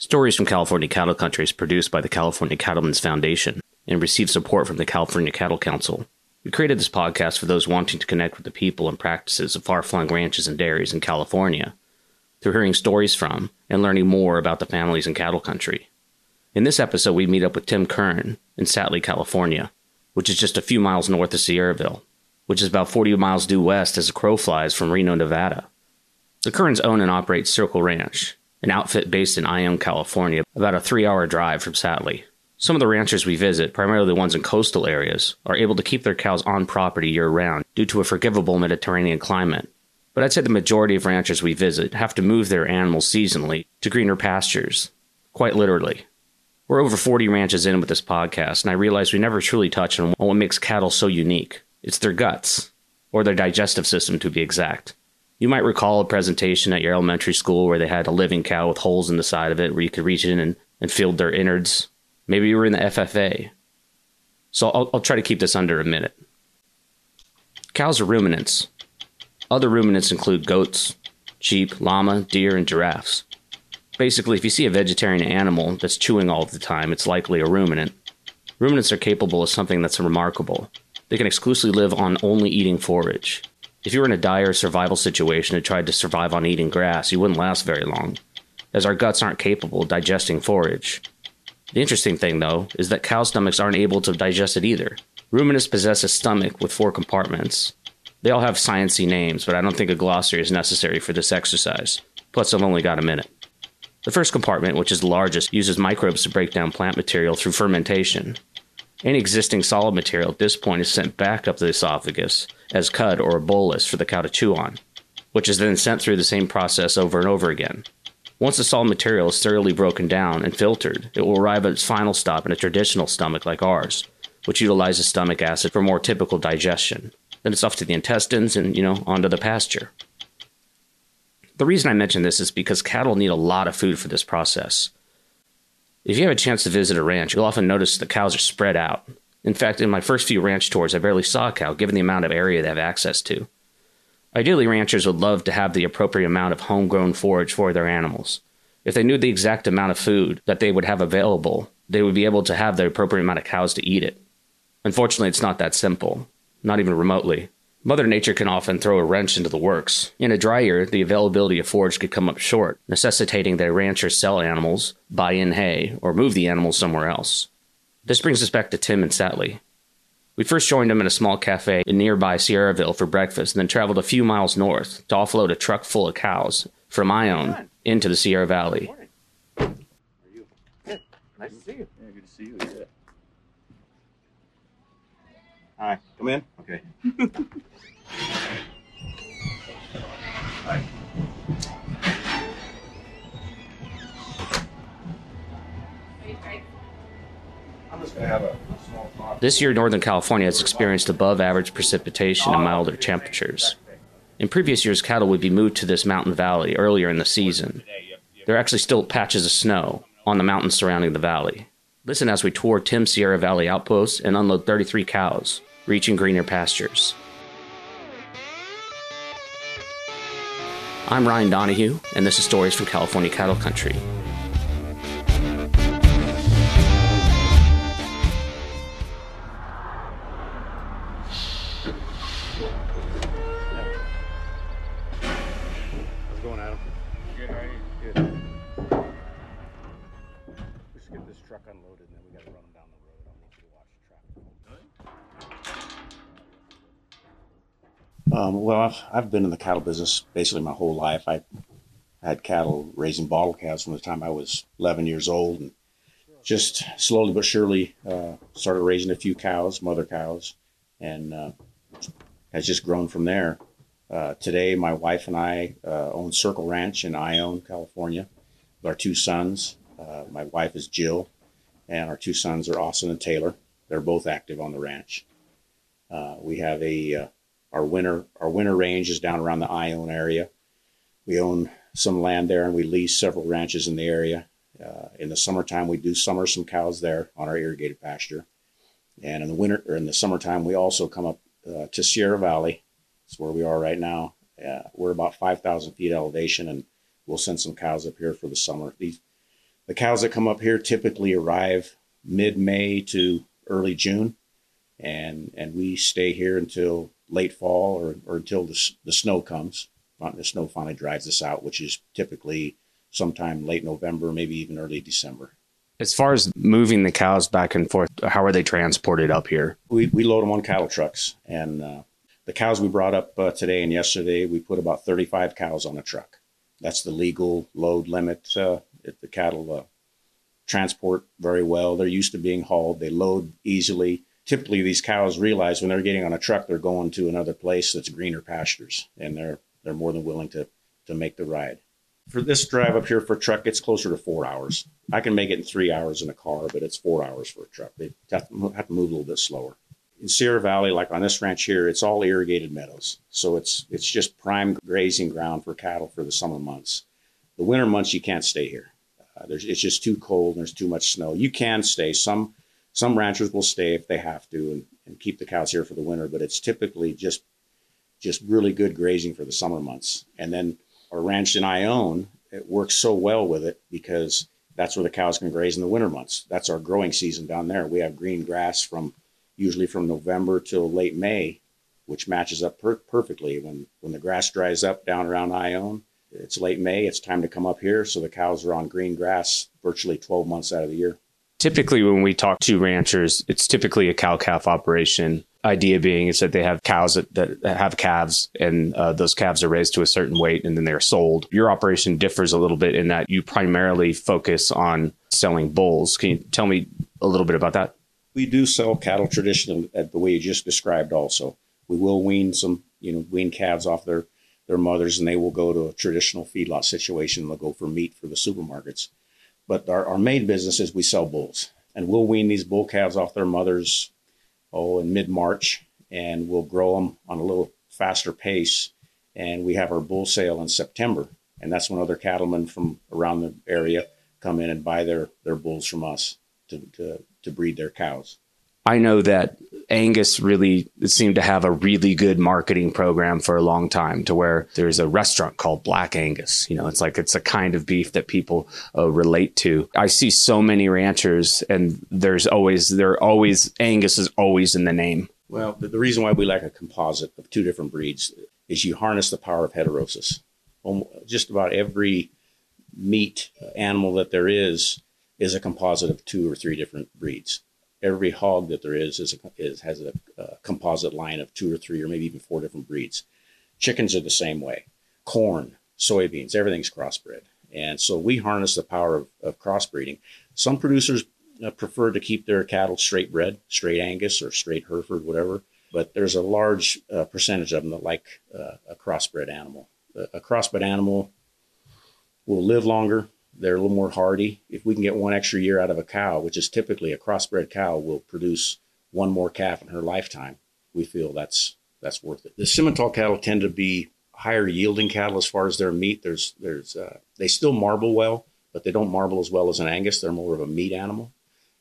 Stories from California Cattle Country is produced by the California Cattlemen's Foundation and receives support from the California Cattle Council. We created this podcast for those wanting to connect with the people and practices of far flung ranches and dairies in California through hearing stories from and learning more about the families in cattle country. In this episode, we meet up with Tim Curran in Sattley, California, which is just a few miles north of Sierraville, which is about 40 miles due west as a crow flies from Reno, Nevada. The Currans own and operate Circle Ranch, an outfit based in Ione, California, about a three hour drive from Sattley. Some of the ranchers we visit, primarily the ones in coastal areas, are able to keep their cows on property year round due to a forgivable Mediterranean climate. But I'd say the majority of ranchers we visit have to move their animals seasonally to greener pastures, quite literally. We're over 40 ranches in with this podcast, and I realize we never truly touch on what makes cattle so unique. It's their guts, or their digestive system to be exact. You might recall a presentation at your elementary school where they had a living cow with holes in the side of it where you could reach in and, and feel their innards. Maybe you were in the FFA. So I'll, I'll try to keep this under a minute. Cows are ruminants. Other ruminants include goats, sheep, llama, deer, and giraffes. Basically, if you see a vegetarian animal that's chewing all the time, it's likely a ruminant. Ruminants are capable of something that's remarkable. They can exclusively live on only eating forage. If you were in a dire survival situation and tried to survive on eating grass, you wouldn't last very long, as our guts aren't capable of digesting forage. The interesting thing, though, is that cow stomachs aren't able to digest it either. Ruminants possess a stomach with four compartments. They all have sciency names, but I don't think a glossary is necessary for this exercise. Plus, I've only got a minute. The first compartment, which is the largest, uses microbes to break down plant material through fermentation. Any existing solid material at this point is sent back up the esophagus as cud or a bolus for the cow to chew on, which is then sent through the same process over and over again. Once the solid material is thoroughly broken down and filtered, it will arrive at its final stop in a traditional stomach like ours, which utilizes stomach acid for more typical digestion. Then it's off to the intestines and, you know, onto the pasture. The reason I mention this is because cattle need a lot of food for this process. If you have a chance to visit a ranch, you'll often notice the cows are spread out. In fact, in my first few ranch tours, I barely saw a cow given the amount of area they have access to. Ideally, ranchers would love to have the appropriate amount of homegrown forage for their animals. If they knew the exact amount of food that they would have available, they would be able to have the appropriate amount of cows to eat it. Unfortunately, it's not that simple, not even remotely. Mother Nature can often throw a wrench into the works. In a dry year, the availability of forage could come up short, necessitating that ranchers sell animals, buy in hay, or move the animals somewhere else. This brings us back to Tim and Sattley. We first joined him in a small cafe in nearby Sierraville for breakfast, and then traveled a few miles north to offload a truck full of cows from Ione into the Sierra Valley. How are you? Good. Nice to see you. Yeah, good to see you. Yeah. Hi. Come in. Okay. This year, Northern California has experienced above average precipitation and milder temperatures. In previous years, cattle would be moved to this mountain valley earlier in the season. There are actually still patches of snow on the mountains surrounding the valley. Listen as we tour Tim Sierra Valley outpost and unload 33 cows, reaching greener pastures. I'm Ryan Donahue, and this is Stories from California Cattle Country. Um, well, I've, I've been in the cattle business basically my whole life. I had cattle raising bottle calves from the time I was 11 years old, and just slowly but surely uh, started raising a few cows, mother cows, and uh, has just grown from there. Uh, today, my wife and I uh, own Circle Ranch in Ione, California, with our two sons. Uh, my wife is Jill, and our two sons are Austin and Taylor. They're both active on the ranch. Uh, we have a our winter our winter range is down around the Ione area. We own some land there, and we lease several ranches in the area. Uh, in the summertime, we do summer some cows there on our irrigated pasture, and in the winter or in the summertime, we also come up uh, to Sierra Valley. That's where we are right now. Uh, we're about five thousand feet elevation, and we'll send some cows up here for the summer. These The cows that come up here typically arrive mid-May to early June, and and we stay here until late fall or, or until the, the snow comes. The snow finally dries us out, which is typically sometime late November, maybe even early December. As far as moving the cows back and forth, how are they transported up here? We, we load them on cattle trucks. And uh, the cows we brought up uh, today and yesterday, we put about 35 cows on a truck. That's the legal load limit. Uh, the cattle uh, transport very well. They're used to being hauled, they load easily. Typically, these cows realize when they're getting on a truck, they're going to another place that's greener pastures, and they're they're more than willing to to make the ride. For this drive up here for a truck, it's closer to four hours. I can make it in three hours in a car, but it's four hours for a truck. They have to, have to move a little bit slower. In Sierra Valley, like on this ranch here, it's all irrigated meadows, so it's it's just prime grazing ground for cattle for the summer months. The winter months, you can't stay here. Uh, there's, it's just too cold and there's too much snow. You can stay. Some some ranchers will stay if they have to and, and keep the cows here for the winter, but it's typically just just really good grazing for the summer months. And then our ranch that I own, it works so well with it because that's where the cows can graze in the winter months. That's our growing season down there. We have green grass from usually from November till late May, which matches up per- perfectly. When when the grass dries up down around Ione, it's late May. It's time to come up here, so the cows are on green grass virtually 12 months out of the year typically when we talk to ranchers, it's typically a cow calf operation. Idea being is that they have cows that, that have calves and uh, those calves are raised to a certain weight and then they're sold. Your operation differs a little bit in that you primarily focus on selling bulls. Can you tell me a little bit about that? We do sell cattle traditionally at the way you just described also. We will wean some, you know, wean calves off their, their mothers and they will go to a traditional feedlot situation. They'll go for meat for the supermarkets. But our, our main business is we sell bulls, and we'll wean these bull calves off their mothers, oh, in mid March, and we'll grow them on a little faster pace. And we have our bull sale in September, and that's when other cattlemen from around the area come in and buy their, their bulls from us to, to, to breed their cows. I know that Angus really seemed to have a really good marketing program for a long time to where there's a restaurant called Black Angus. You know, it's like it's a kind of beef that people uh, relate to. I see so many ranchers and there's always, there always, Angus is always in the name. Well, the, the reason why we like a composite of two different breeds is you harness the power of heterosis. Just about every meat animal that there is is a composite of two or three different breeds every hog that there is is, a, is has a, a, composite line of two or three or maybe even four different breeds. Chickens are the same way. Corn, soybeans, everything's crossbred. And so we harness the power of, of crossbreeding. Some producers uh, prefer to keep their cattle straight bred, straight Angus or straight Hereford, whatever. But there's a large uh, percentage of them that like uh, a crossbred animal. a crossbred animal will live longer, they're a little more hardy. If we can get one extra year out of a cow, which is typically a crossbred cow will produce one more calf in her lifetime, we feel that's that's worth it. The Simmental cattle tend to be higher yielding cattle as far as their meat. There's there's uh, they still marble well, but they don't marble as well as an Angus. They're more of a meat animal,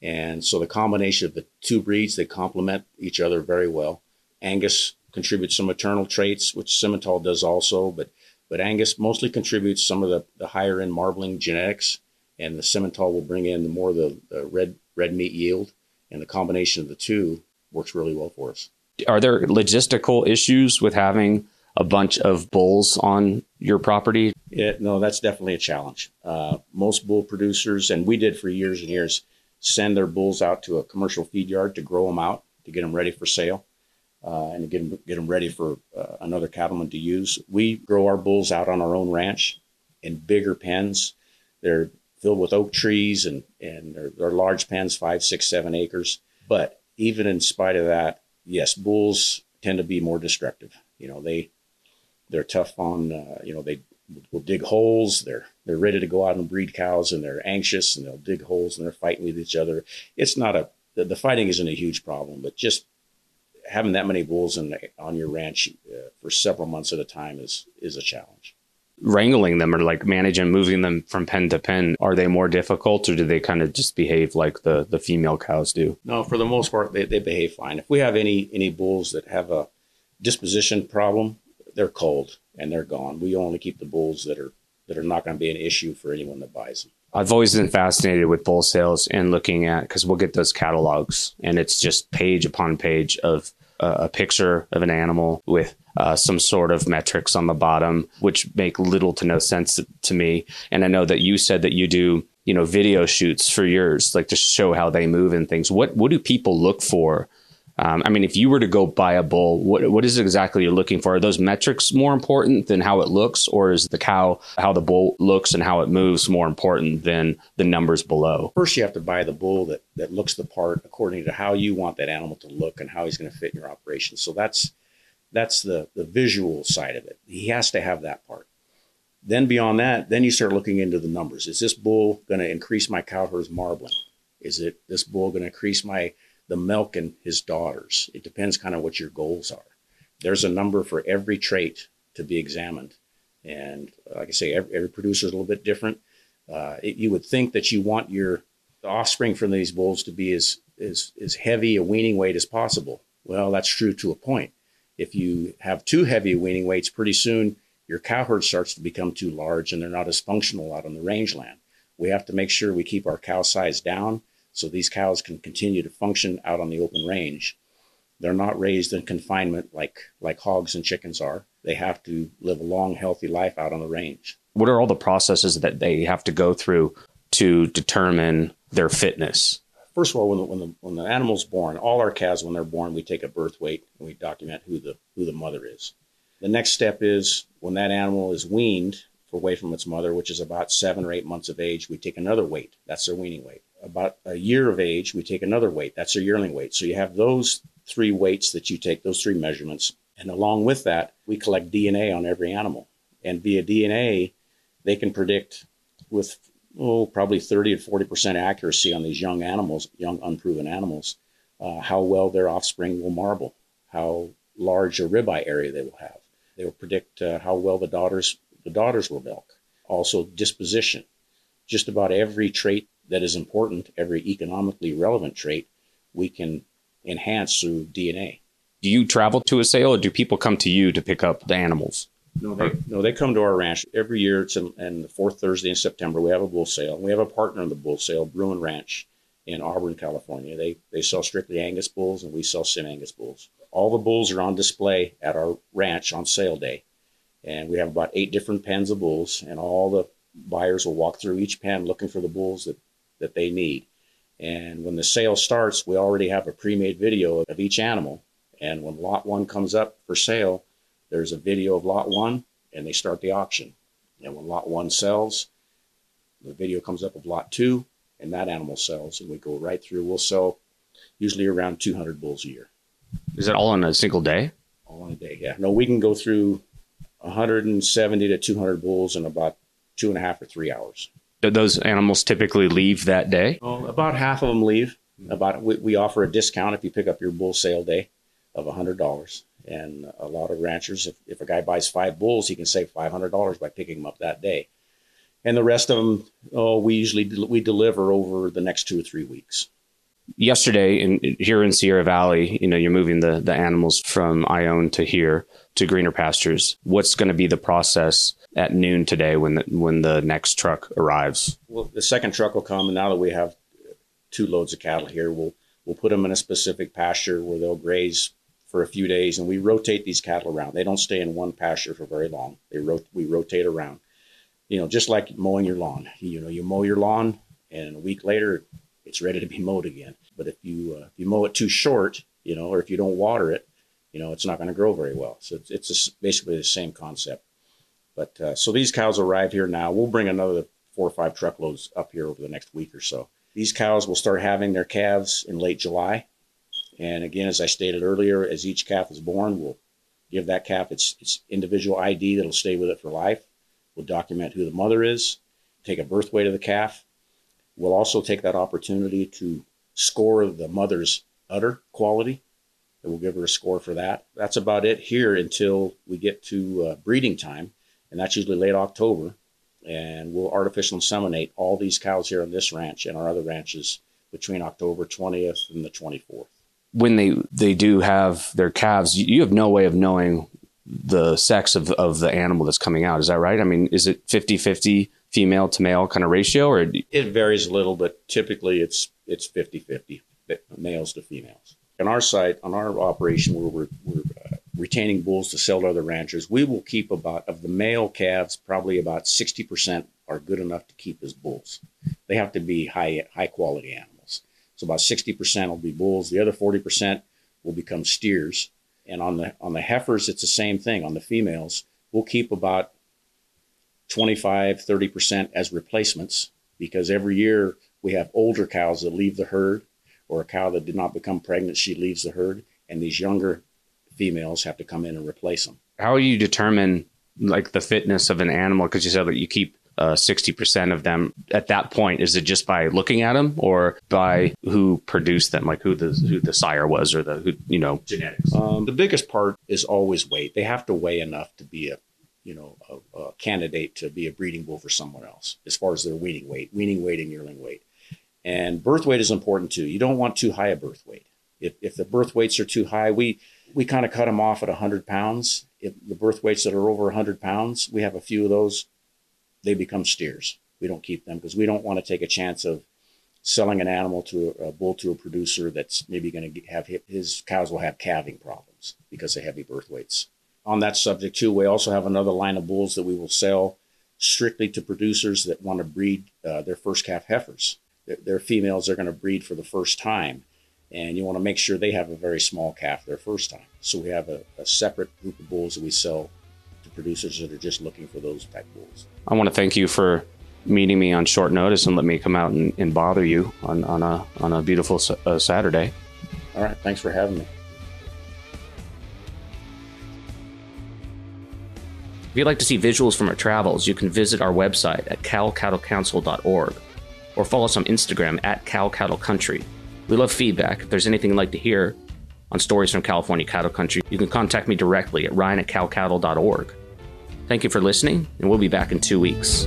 and so the combination of the two breeds they complement each other very well. Angus contributes some maternal traits, which Simmental does also, but but Angus mostly contributes some of the, the higher end marbling genetics, and the Simmental will bring in the more the, the red red meat yield, and the combination of the two works really well for us. Are there logistical issues with having a bunch of bulls on your property? Yeah, no, that's definitely a challenge. Uh, most bull producers, and we did for years and years, send their bulls out to a commercial feed yard to grow them out to get them ready for sale uh, and get them, get them ready for uh, another cattleman to use. We grow our bulls out on our own ranch in bigger pens. They're filled with oak trees and, and they're, they're large pens, five, six, seven acres. But even in spite of that, yes, bulls tend to be more destructive. You know, they, they're tough on, uh, you know, they will dig holes. They're, they're ready to go out and breed cows and they're anxious and they'll dig holes and they're fighting with each other. It's not a, the, the fighting isn't a huge problem, but just having that many bulls in on your ranch uh, for several months at a time is is a challenge. Wrangling them or like managing moving them from pen to pen, are they more difficult or do they kind of just behave like the the female cows do? No, for the most part, they, they behave fine. If we have any any bulls that have a disposition problem, they're cold and they're gone. We only keep the bulls that are that are not going to be an issue for anyone that buys them. I've always been fascinated with bull sales and looking at because we'll get those catalogs and it's just page upon page of uh, a picture of an animal with uh, some sort of metrics on the bottom, which make little to no sense to me. And I know that you said that you do, you know, video shoots for yours, like to show how they move and things. What what do people look for um, I mean, if you were to go buy a bull, what what is it exactly you're looking for? Are those metrics more important than how it looks, or is the cow how the bull looks and how it moves more important than the numbers below? First, you have to buy the bull that that looks the part according to how you want that animal to look and how he's going to fit in your operation. So that's that's the the visual side of it. He has to have that part. Then beyond that, then you start looking into the numbers. Is this bull going to increase my cow herd's marbling? Is it this bull going to increase my the milk and his daughters. It depends kind of what your goals are. There's a number for every trait to be examined. And like I say, every, every producer is a little bit different. Uh, it, you would think that you want your offspring from these bulls to be as, as, as heavy a weaning weight as possible. Well, that's true to a point. If you have too heavy weaning weights, pretty soon your cow herd starts to become too large and they're not as functional out on the rangeland. We have to make sure we keep our cow size down so these cows can continue to function out on the open range. They're not raised in confinement like, like hogs and chickens are. They have to live a long, healthy life out on the range. What are all the processes that they have to go through to determine their fitness? First of all, when the, when the, when the animal's born, all our calves, when they're born, we take a birth weight and we document who the, who the mother is. The next step is when that animal is weaned away from its mother, which is about seven or eight months of age, we take another weight. That's their weaning weight about a year of age, we take another weight. That's their yearling weight. So you have those three weights that you take, those three measurements. And along with that, we collect DNA on every animal. And via DNA, they can predict with oh, probably 30 to 40% accuracy on these young animals, young unproven animals, uh, how well their offspring will marble, how large a ribeye area they will have. They will predict uh, how well the daughters the daughters will milk. Also disposition. Just about every trait that is important, every economically relevant trait, we can enhance through DNA. Do you travel to a sale, or do people come to you to pick up the animals? No, they no, they come to our ranch every year. It's in, in the fourth Thursday in September. We have a bull sale. We have a partner in the bull sale, Bruin Ranch in Auburn, California. They they sell strictly Angus bulls, and we sell Sim Angus bulls. All the bulls are on display at our ranch on sale day, and we have about eight different pens of bulls, and all the buyers will walk through each pen looking for the bulls that that they need. And when the sale starts, we already have a pre made video of each animal. And when lot one comes up for sale, there's a video of lot one and they start the auction. And when lot one sells, the video comes up of lot two and that animal sells. And we go right through. We'll sell usually around 200 bulls a year. Is it all in a single day? All in a day, yeah. No, we can go through 170 to 200 bulls in about two and a half or three hours those animals typically leave that day? Well, about half of them leave. About we, we offer a discount if you pick up your bull sale day of hundred dollars. And a lot of ranchers, if, if a guy buys five bulls, he can save five hundred dollars by picking them up that day. And the rest of them, oh, we usually we deliver over the next two or three weeks. Yesterday, in here in Sierra Valley, you know, you're moving the the animals from Ione to here to greener pastures. What's going to be the process at noon today when the, when the next truck arrives? Well, the second truck will come, and now that we have two loads of cattle here, we'll we'll put them in a specific pasture where they'll graze for a few days, and we rotate these cattle around. They don't stay in one pasture for very long. They rot- we rotate around. You know, just like mowing your lawn. You know, you mow your lawn, and a week later, it's ready to be mowed again. But if you uh, if you mow it too short, you know, or if you don't water it, you know, it's not going to grow very well. So it's, it's a, basically the same concept. But uh, so these cows arrive here now. We'll bring another four or five truckloads up here over the next week or so. These cows will start having their calves in late July. And again, as I stated earlier, as each calf is born, we'll give that calf its, its individual ID that'll stay with it for life. We'll document who the mother is, take a birth weight of the calf. We'll also take that opportunity to score the mother's udder quality and we'll give her a score for that. That's about it here until we get to uh, breeding time, and that's usually late October. And we'll artificial inseminate all these cows here on this ranch and our other ranches between October 20th and the 24th. When they, they do have their calves, you have no way of knowing the sex of, of the animal that's coming out. Is that right? I mean, is it 50 50 female to male kind of ratio, or it varies a little, but typically it's it's 50-50, males to females. On our site, on our operation, where we're, we're uh, retaining bulls to sell to other ranchers, we will keep about of the male calves, probably about 60% are good enough to keep as bulls. They have to be high high quality animals. So about 60% will be bulls. The other 40% will become steers. And on the on the heifers, it's the same thing. On the females, we'll keep about 25, 30% as replacements because every year we have older cows that leave the herd or a cow that did not become pregnant, she leaves the herd, and these younger females have to come in and replace them. How do you determine like the fitness of an animal? Because you said that you keep uh, 60% of them at that point is it just by looking at them or by who produced them like who the who the sire was or the who you know genetics um, the biggest part is always weight they have to weigh enough to be a you know, a, a, candidate to be a breeding bull for someone else as far as their weaning weight, weaning weight and yearling weight. And birth weight is important too. You don't want too high a birth weight. If, if the birth weights are too high, we, we kind of cut them off at 100 pounds. If the birth weights that are over 100 pounds, we have a few of those, they become steers. We don't keep them because we don't want to take a chance of selling an animal to a, a bull to a producer that's maybe going to have his cows will have calving problems because of heavy birth weights on that subject too, we also have another line of bulls that we will sell strictly to producers that want to breed uh, their first calf heifers. They're, they're females they're going to breed for the first time, and you want to make sure they have a very small calf their first time. So we have a, a separate group of bulls that we sell to producers that are just looking for those type bulls. I want to thank you for meeting me on short notice and let me come out and, and bother you on, on a on a beautiful uh, Saturday. All right, thanks for having me. If you'd like to see visuals from our travels, you can visit our website at calcattlecouncil.org or follow us on Instagram at calcattlecountry. We love feedback. If there's anything you'd like to hear on stories from California cattle country, you can contact me directly at ryan at calcattle.org. Thank you for listening, and we'll be back in two weeks.